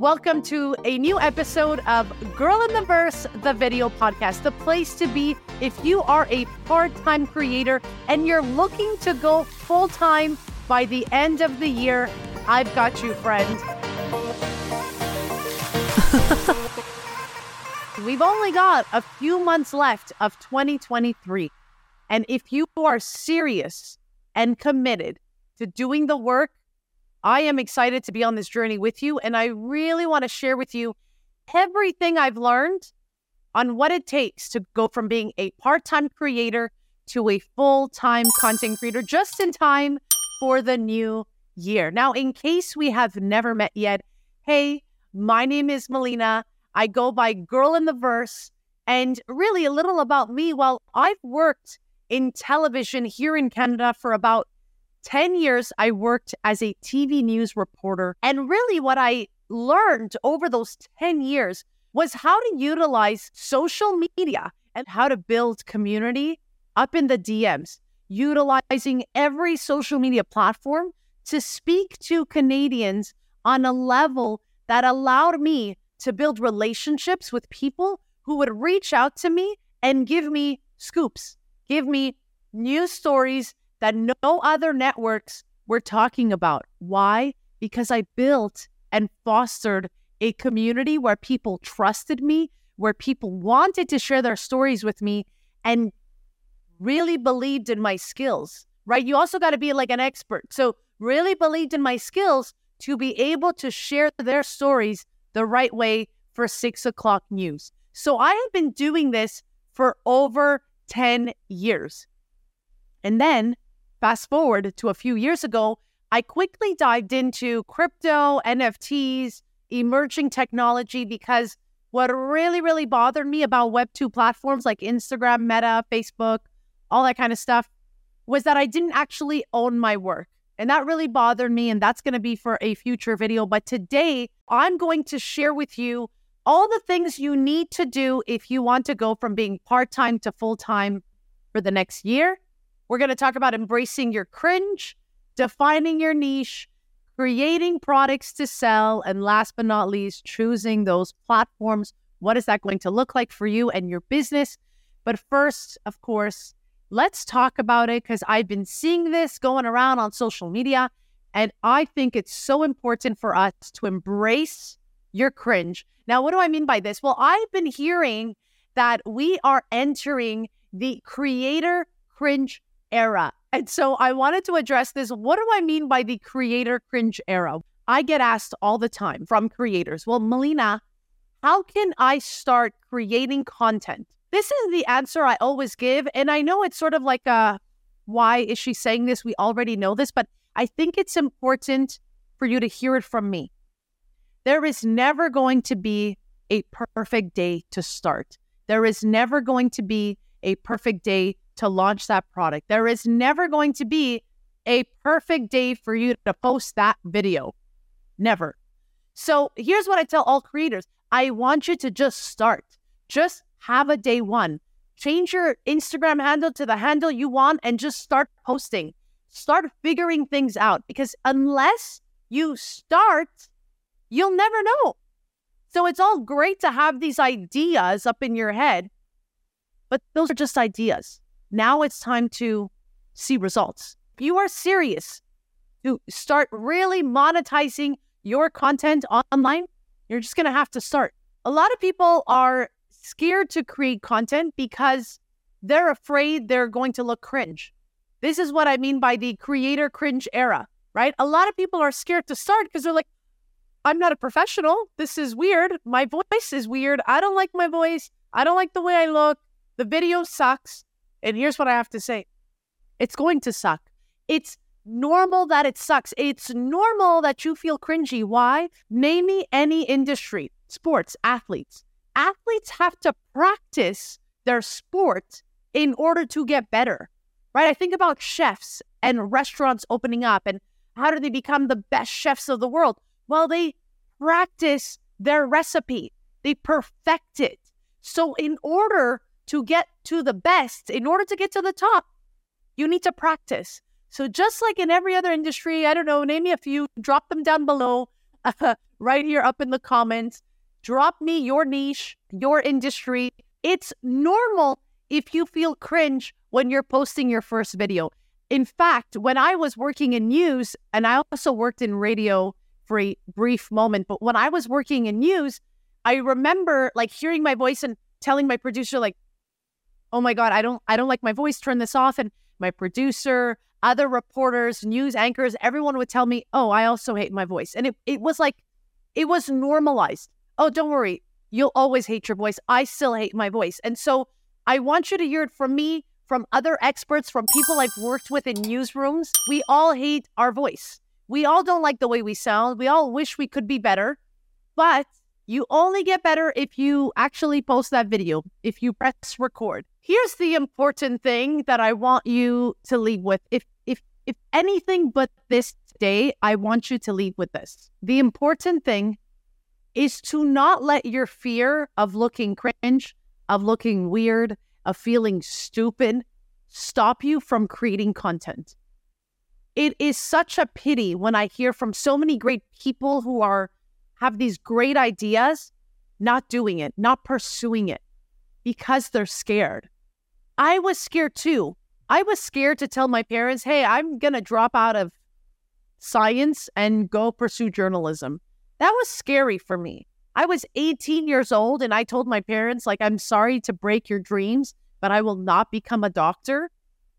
Welcome to a new episode of Girl in the Verse, the video podcast, the place to be if you are a part time creator and you're looking to go full time by the end of the year. I've got you, friend. We've only got a few months left of 2023. And if you are serious and committed to doing the work, I am excited to be on this journey with you. And I really want to share with you everything I've learned on what it takes to go from being a part time creator to a full time content creator just in time for the new year. Now, in case we have never met yet, hey, my name is Melina. I go by Girl in the Verse. And really, a little about me. Well, I've worked in television here in Canada for about 10 years, I worked as a TV news reporter. And really, what I learned over those 10 years was how to utilize social media and how to build community up in the DMs, utilizing every social media platform to speak to Canadians on a level that allowed me to build relationships with people who would reach out to me and give me scoops, give me news stories that no other networks were talking about. Why? Because I built and fostered a community where people trusted me, where people wanted to share their stories with me and really believed in my skills, right? You also got to be like an expert. So, really believed in my skills to be able to share their stories the right way for six o'clock news. So, I have been doing this for over 10 years. And then Fast forward to a few years ago, I quickly dived into crypto, NFTs, emerging technology because what really, really bothered me about Web2 platforms like Instagram, Meta, Facebook, all that kind of stuff was that I didn't actually own my work. And that really bothered me. And that's going to be for a future video. But today, I'm going to share with you all the things you need to do if you want to go from being part time to full time for the next year we're going to talk about embracing your cringe, defining your niche, creating products to sell, and last but not least, choosing those platforms. What is that going to look like for you and your business? But first, of course, let's talk about it because I've been seeing this going around on social media. And I think it's so important for us to embrace your cringe. Now, what do I mean by this? Well, I've been hearing that we are entering the creator cringe era. And so I wanted to address this. What do I mean by the creator cringe era? I get asked all the time from creators, well, Melina, how can I start creating content? This is the answer I always give. And I know it's sort of like a, why is she saying this? We already know this, but I think it's important for you to hear it from me. There is never going to be a perfect day to start. There is never going to be a perfect day to launch that product. There is never going to be a perfect day for you to post that video. Never. So here's what I tell all creators I want you to just start. Just have a day one. Change your Instagram handle to the handle you want and just start posting. Start figuring things out because unless you start, you'll never know. So it's all great to have these ideas up in your head, but those are just ideas. Now it's time to see results. If you are serious to start really monetizing your content online, you're just going to have to start. A lot of people are scared to create content because they're afraid they're going to look cringe. This is what I mean by the creator cringe era, right? A lot of people are scared to start because they're like, I'm not a professional. This is weird. My voice is weird. I don't like my voice. I don't like the way I look. The video sucks. And here's what I have to say it's going to suck. It's normal that it sucks. It's normal that you feel cringy. Why? Name me any industry, sports, athletes. Athletes have to practice their sport in order to get better, right? I think about chefs and restaurants opening up and how do they become the best chefs of the world? Well, they practice their recipe, they perfect it. So, in order to get to the best, in order to get to the top, you need to practice. So, just like in every other industry, I don't know, name me a few, drop them down below. Uh, right here up in the comments. Drop me your niche, your industry. It's normal if you feel cringe when you're posting your first video. In fact, when I was working in news, and I also worked in radio for a brief moment, but when I was working in news, I remember like hearing my voice and telling my producer, like, oh my God, I don't I don't like my voice, turn this off. And my producer, other reporters, news anchors, everyone would tell me, oh, I also hate my voice. And it, it was like, it was normalized. Oh, don't worry. You'll always hate your voice. I still hate my voice. And so I want you to hear it from me, from other experts, from people I've worked with in newsrooms. We all hate our voice. We all don't like the way we sound. We all wish we could be better. But you only get better if you actually post that video, if you press record. Here's the important thing that I want you to leave with. If if if anything but this day, I want you to leave with this. The important thing is to not let your fear of looking cringe, of looking weird, of feeling stupid stop you from creating content. It is such a pity when I hear from so many great people who are have these great ideas, not doing it, not pursuing it because they're scared. I was scared too. I was scared to tell my parents, hey, I'm going to drop out of science and go pursue journalism. That was scary for me. I was 18 years old and I told my parents, like, I'm sorry to break your dreams, but I will not become a doctor.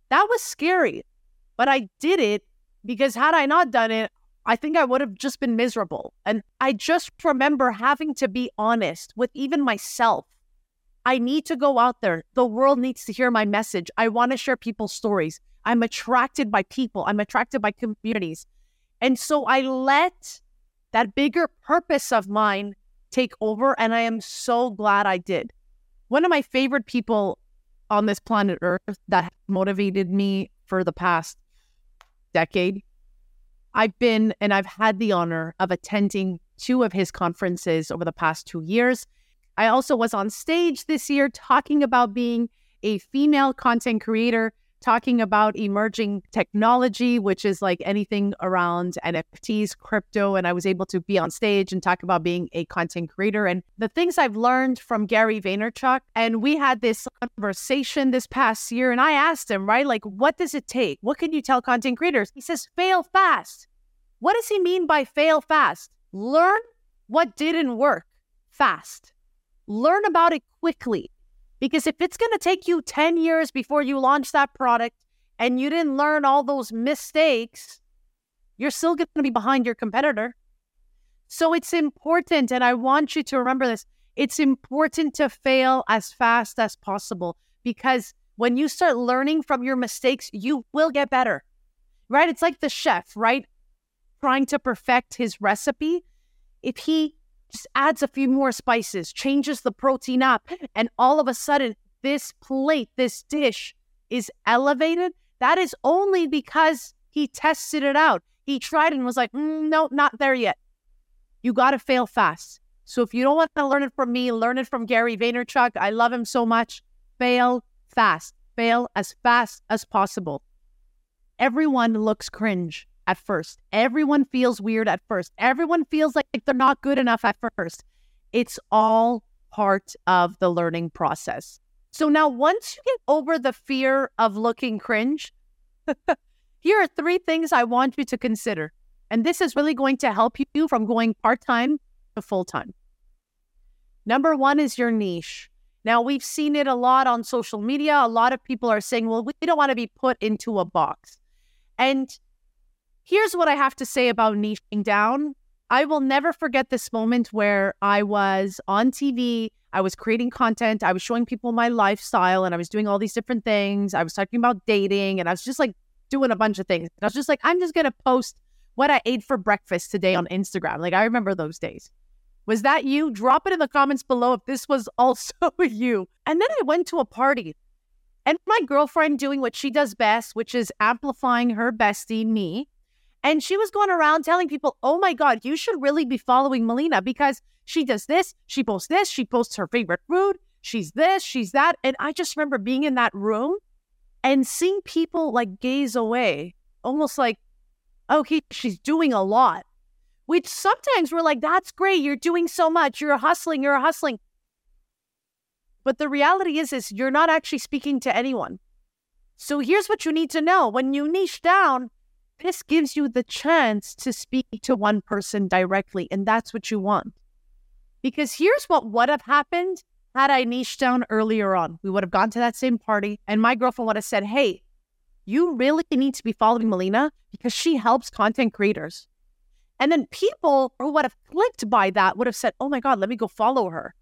That was scary. But I did it because had I not done it, I think I would have just been miserable. And I just remember having to be honest with even myself. I need to go out there. The world needs to hear my message. I want to share people's stories. I'm attracted by people, I'm attracted by communities. And so I let that bigger purpose of mine take over. And I am so glad I did. One of my favorite people on this planet Earth that motivated me for the past decade I've been and I've had the honor of attending two of his conferences over the past two years. I also was on stage this year talking about being a female content creator talking about emerging technology, which is like anything around NFTs, crypto. And I was able to be on stage and talk about being a content creator and the things I've learned from Gary Vaynerchuk. And we had this conversation this past year. And I asked him, right, like, what does it take? What can you tell content creators? He says, fail fast. What does he mean by fail fast? Learn what didn't work fast. Learn about it quickly. Because if it's going to take you 10 years before you launch that product and you didn't learn all those mistakes, you're still going to be behind your competitor. So it's important, and I want you to remember this it's important to fail as fast as possible because when you start learning from your mistakes, you will get better, right? It's like the chef, right? Trying to perfect his recipe. If he adds a few more spices, changes the protein up, and all of a sudden, this plate, this dish is elevated. That is only because he tested it out. He tried and was like, mm, no, not there yet. You got to fail fast. So if you don't want to learn it from me, learn it from Gary Vaynerchuk. I love him so much. Fail fast. Fail as fast as possible. Everyone looks cringe at first. Everyone feels weird at first. Everyone feels like they're not good enough at first. It's all part of the learning process. So now, once you get over the fear of looking cringe, here are three things I want you to consider. And this is really going to help you from going part time to full time. Number one is your niche. Now, we've seen it a lot on social media. A lot of people are saying, well, we don't want to be put into a box. And Here's what I have to say about niching down. I will never forget this moment where I was on TV, I was creating content, I was showing people my lifestyle, and I was doing all these different things. I was talking about dating, and I was just like doing a bunch of things. I was just like, I'm just going to post what I ate for breakfast today on Instagram. Like, I remember those days. Was that you? Drop it in the comments below if this was also you. And then I went to a party and my girlfriend doing what she does best, which is amplifying her bestie, me. And she was going around telling people, oh my God, you should really be following Melina because she does this, she posts this, she posts her favorite food, she's this, she's that. And I just remember being in that room and seeing people like gaze away, almost like, okay, she's doing a lot, which sometimes we're like, that's great. You're doing so much. You're hustling. You're hustling. But the reality is, is you're not actually speaking to anyone. So here's what you need to know. When you niche down, this gives you the chance to speak to one person directly. And that's what you want. Because here's what would have happened had I niched down earlier on. We would have gone to that same party, and my girlfriend would have said, Hey, you really need to be following Melina because she helps content creators. And then people who would have clicked by that would have said, Oh my God, let me go follow her.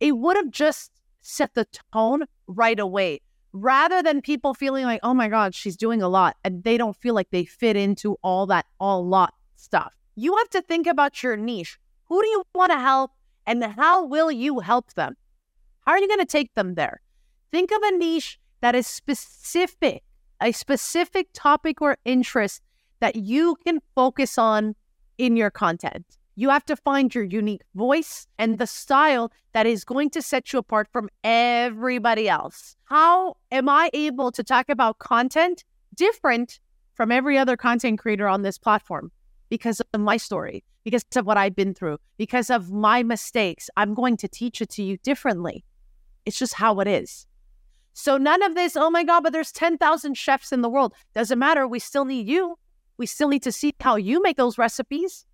It would have just set the tone right away rather than people feeling like, Oh my God, she's doing a lot. And they don't feel like they fit into all that, all lot stuff. You have to think about your niche. Who do you want to help? And how will you help them? How are you going to take them there? Think of a niche that is specific, a specific topic or interest that you can focus on in your content. You have to find your unique voice and the style that is going to set you apart from everybody else. How am I able to talk about content different from every other content creator on this platform? Because of my story, because of what I've been through, because of my mistakes. I'm going to teach it to you differently. It's just how it is. So none of this, oh my God, but there's 10,000 chefs in the world. Doesn't matter. We still need you. We still need to see how you make those recipes.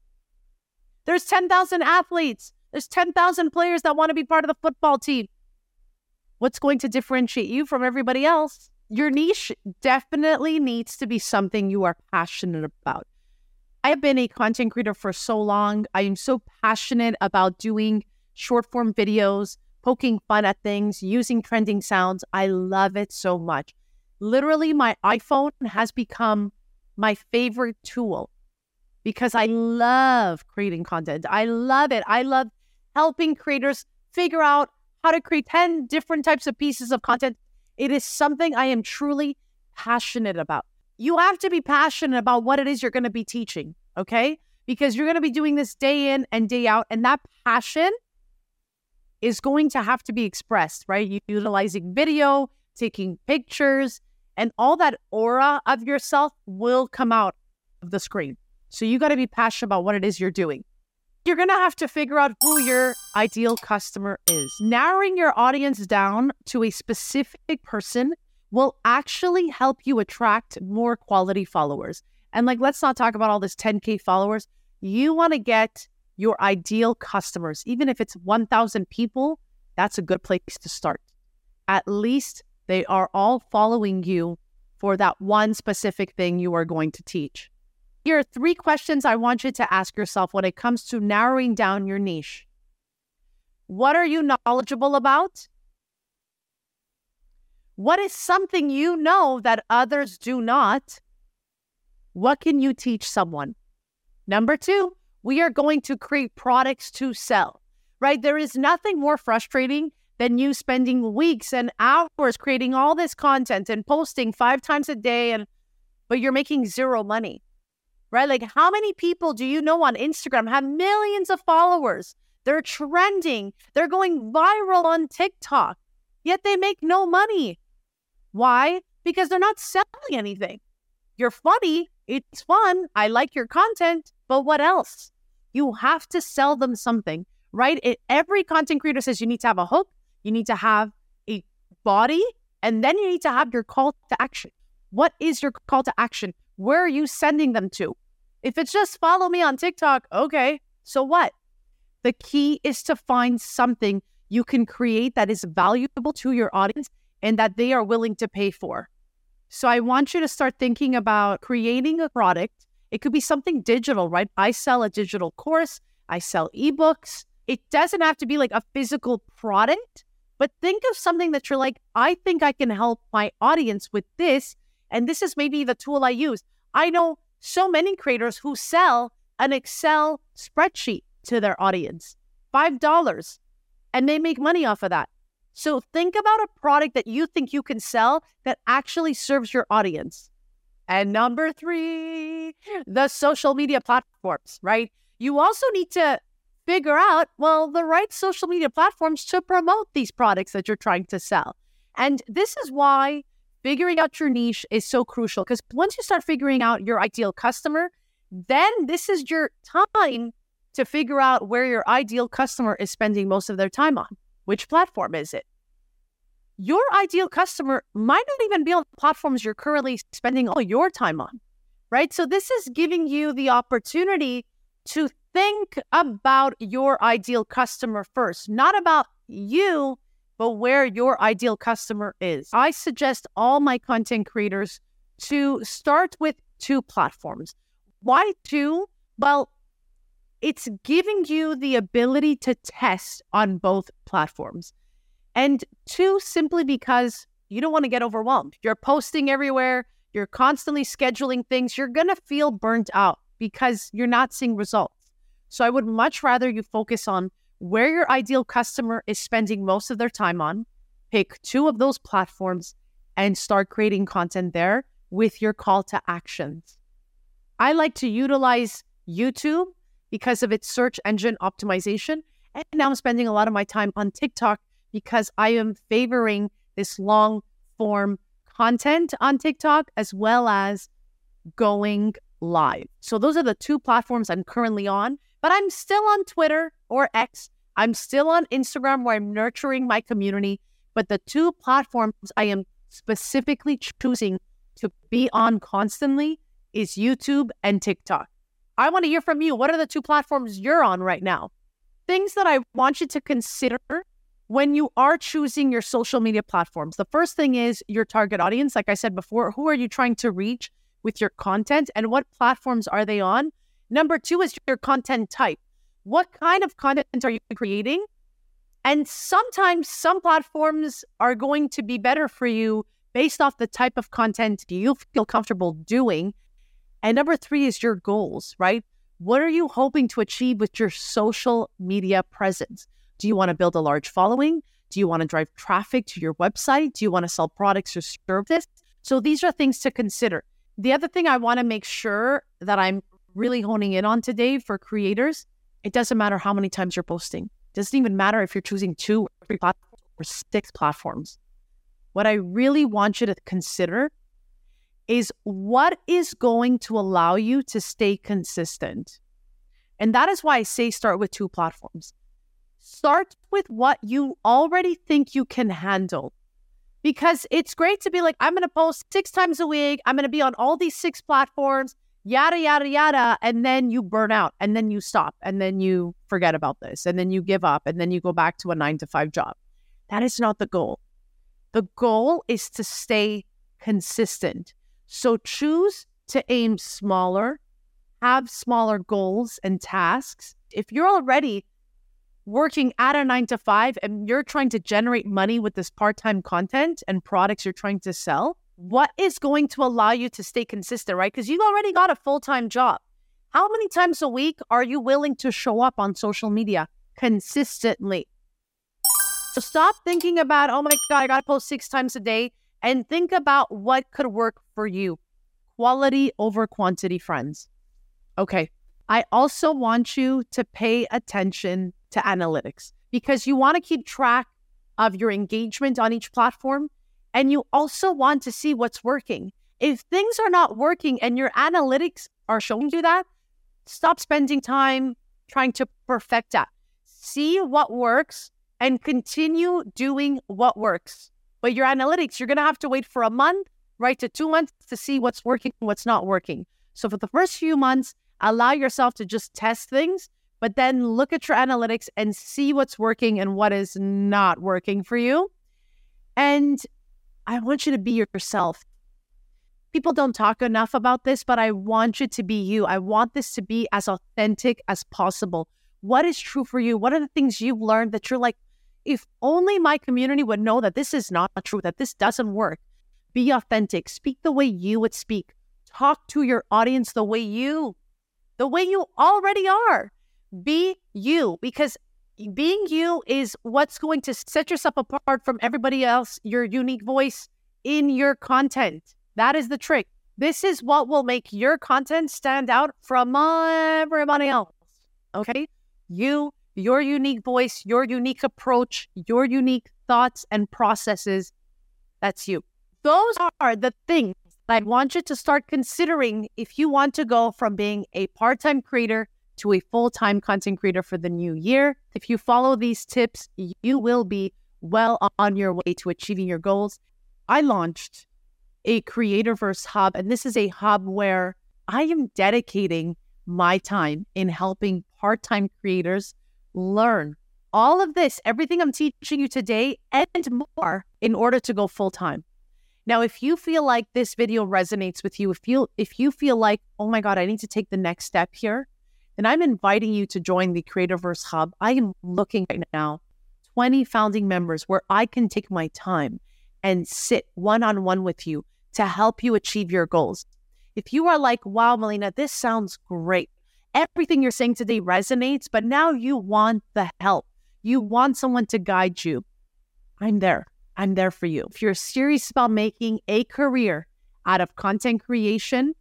There's 10,000 athletes. There's 10,000 players that want to be part of the football team. What's going to differentiate you from everybody else? Your niche definitely needs to be something you are passionate about. I have been a content creator for so long. I am so passionate about doing short form videos, poking fun at things, using trending sounds. I love it so much. Literally, my iPhone has become my favorite tool because I love creating content. I love it. I love helping creators figure out how to create 10 different types of pieces of content. It is something I am truly passionate about. You have to be passionate about what it is you're going to be teaching, okay? Because you're going to be doing this day in and day out. And that passion is going to have to be expressed, right? Utilizing video, taking pictures, and all that aura of yourself will come out of the screen. So you got to be passionate about what it is you're doing. You're going to have to figure out who your ideal customer is. Narrowing your audience down to a specific person will actually help you attract more quality followers. And like, let's not talk about all this 10K followers. You want to get your ideal customers. Even if it's 1,000 people, that's a good place to start. At least they are all following you for that one specific thing you are going to teach. Here are three questions I want you to ask yourself when it comes to narrowing down your niche. What are you knowledgeable about? What is something you know that others do not? What can you teach someone? Number two, we are going to create products to sell, right? There is nothing more frustrating than you spending weeks and hours creating all this content and posting five times a day and but you're making zero money. Right? Like how many people do you know on Instagram have millions of followers? They're trending. They're going viral on TikTok. Yet they make no money. Why? Because they're not selling anything. You're funny. It's fun. I like your content. But what else? You have to sell them something, right? It, every content creator says you need to have a hook, you need to have a body, and then you need to have your call to action. What is your call to action? Where are you sending them to? If it's just follow me on TikTok, okay, so what? The key is to find something you can create that is valuable to your audience and that they are willing to pay for. So I want you to start thinking about creating a product it could be something digital, right? I sell a digital course, I sell ebooks. It doesn't have to be like a physical product, but think of something that you're like, I think I can help my audience with this. And this is maybe the tool I use. I know so many creators who sell an Excel spreadsheet to their audience, $5, and they make money off of that. So think about a product that you think you can sell that actually serves your audience. And number three, the social media platforms, right? You also need to figure out, well, the right social media platforms to promote these products that you're trying to sell. And this is why figuring out your niche is so crucial because once you start figuring out your ideal customer, then this is your time to figure out where your ideal customer is spending most of their time on. Which platform is it? Your ideal customer might not even be on the platforms you're currently spending all your time on, right? So, this is giving you the opportunity to think about your ideal customer first, not about you, but where your ideal customer is. I suggest all my content creators to start with two platforms. Why two? Well, it's giving you the ability to test on both platforms. And two, simply because you don't want to get overwhelmed. You're posting everywhere, you're constantly scheduling things, you're going to feel burnt out because you're not seeing results. So I would much rather you focus on where your ideal customer is spending most of their time on, pick two of those platforms and start creating content there with your call to actions. I like to utilize YouTube because of its search engine optimization. And now I'm spending a lot of my time on TikTok because I am favoring this long form content on TikTok as well as going live. So those are the two platforms I'm currently on, but I'm still on Twitter or X. I'm still on Instagram where I'm nurturing my community. But the two platforms I am specifically choosing to be on constantly is YouTube and TikTok. I want to hear from you. What are the two platforms you're on right now? Things that I want you to consider when you are choosing your social media platforms. The first thing is your target audience. Like I said before, who are you trying to reach with your content and what platforms are they on? Number two is your content type. What kind of content are you creating? And sometimes some platforms are going to be better for you based off the type of content you feel comfortable doing and number three is your goals, right? What are you hoping to achieve with your social media presence? Do you want to build a large following? Do you want to drive traffic to your website? Do you want to sell products or services? So these are things to consider. The other thing I want to make sure that I'm really honing in on today for creators, it doesn't matter how many times you're posting. It doesn't even matter if you're choosing two or three platforms or six platforms. What I really want you to consider is what is going to allow you to stay consistent. And that is why I say start with two platforms. Start with what you already think you can handle. Because it's great to be like, I'm going to post six times a week. I'm going to be on all these six platforms, yada, yada, yada. And then you burn out and then you stop and then you forget about this and then you give up and then you go back to a nine to five job. That is not the goal. The goal is to stay consistent. So choose to aim smaller, have smaller goals and tasks. If you're already working at a nine to five and you're trying to generate money with this part time content and products you're trying to sell, what is going to allow you to stay consistent, right? Because you've already got a full time job. How many times a week are you willing to show up on social media consistently? So stop thinking about, oh my God, I got to post six times a day and think about what could work for you. Quality over quantity, friends. Okay. I also want you to pay attention to analytics because you want to keep track of your engagement on each platform and you also want to see what's working. If things are not working and your analytics are showing you that, stop spending time trying to perfect that. See what works and continue doing what works. But your analytics, you're going to have to wait for a month, right, to two months to see what's working, what's not working. So for the first few months, allow yourself to just test things, but then look at your analytics and see what's working and what is not working for you. And I want you to be yourself. People don't talk enough about this, but I want you to be you. I want this to be as authentic as possible. What is true for you? What are the things you've learned that you're like, if only my community would know that this is not true, that this doesn't work. Be authentic. Speak the way you would speak. Talk to your audience the way you, the way you already are. Be you because being you is what's going to set yourself apart from everybody else, your unique voice in your content. That is the trick. This is what will make your content stand out from everybody else. Okay? You your unique voice, your unique approach, your unique thoughts and processes. That's you. Those are the things I want you to start considering if you want to go from being a part time creator to a full time content creator for the new year. If you follow these tips, you will be well on your way to achieving your goals. I launched a Creatorverse hub, and this is a hub where I am dedicating my time in helping part time creators learn all of this, everything I'm teaching you today, and more in order to go full time. Now, if you feel like this video resonates with you, if you if you feel like, oh my God, I need to take the next step here, then I'm inviting you to join the Creatorverse Hub. I am looking right now, 20 founding members where I can take my time and sit one-on-one with you to help you achieve your goals. If you are like, wow, Melina, this sounds great. Everything you're saying today resonates, but now you want the help. You want someone to guide you. I'm there. I'm there for you. If you're serious about making a career out of content creation,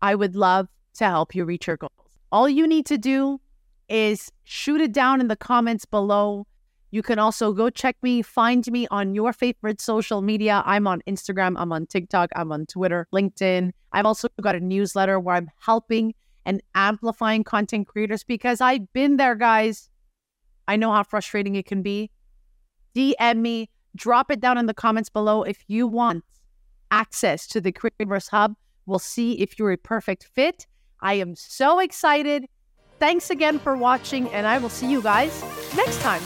I would love to help you reach your goals. All you need to do is shoot it down in the comments below. You can also go check me, find me on your favorite social media. I'm on Instagram, I'm on TikTok, I'm on Twitter, LinkedIn. I've also got a newsletter where I'm helping and amplifying content creators because I've been there, guys. I know how frustrating it can be. DM me, Drop it down in the comments below if you want access to the Creatorverse Hub. We'll see if you're a perfect fit. I am so excited. Thanks again for watching, and I will see you guys next time.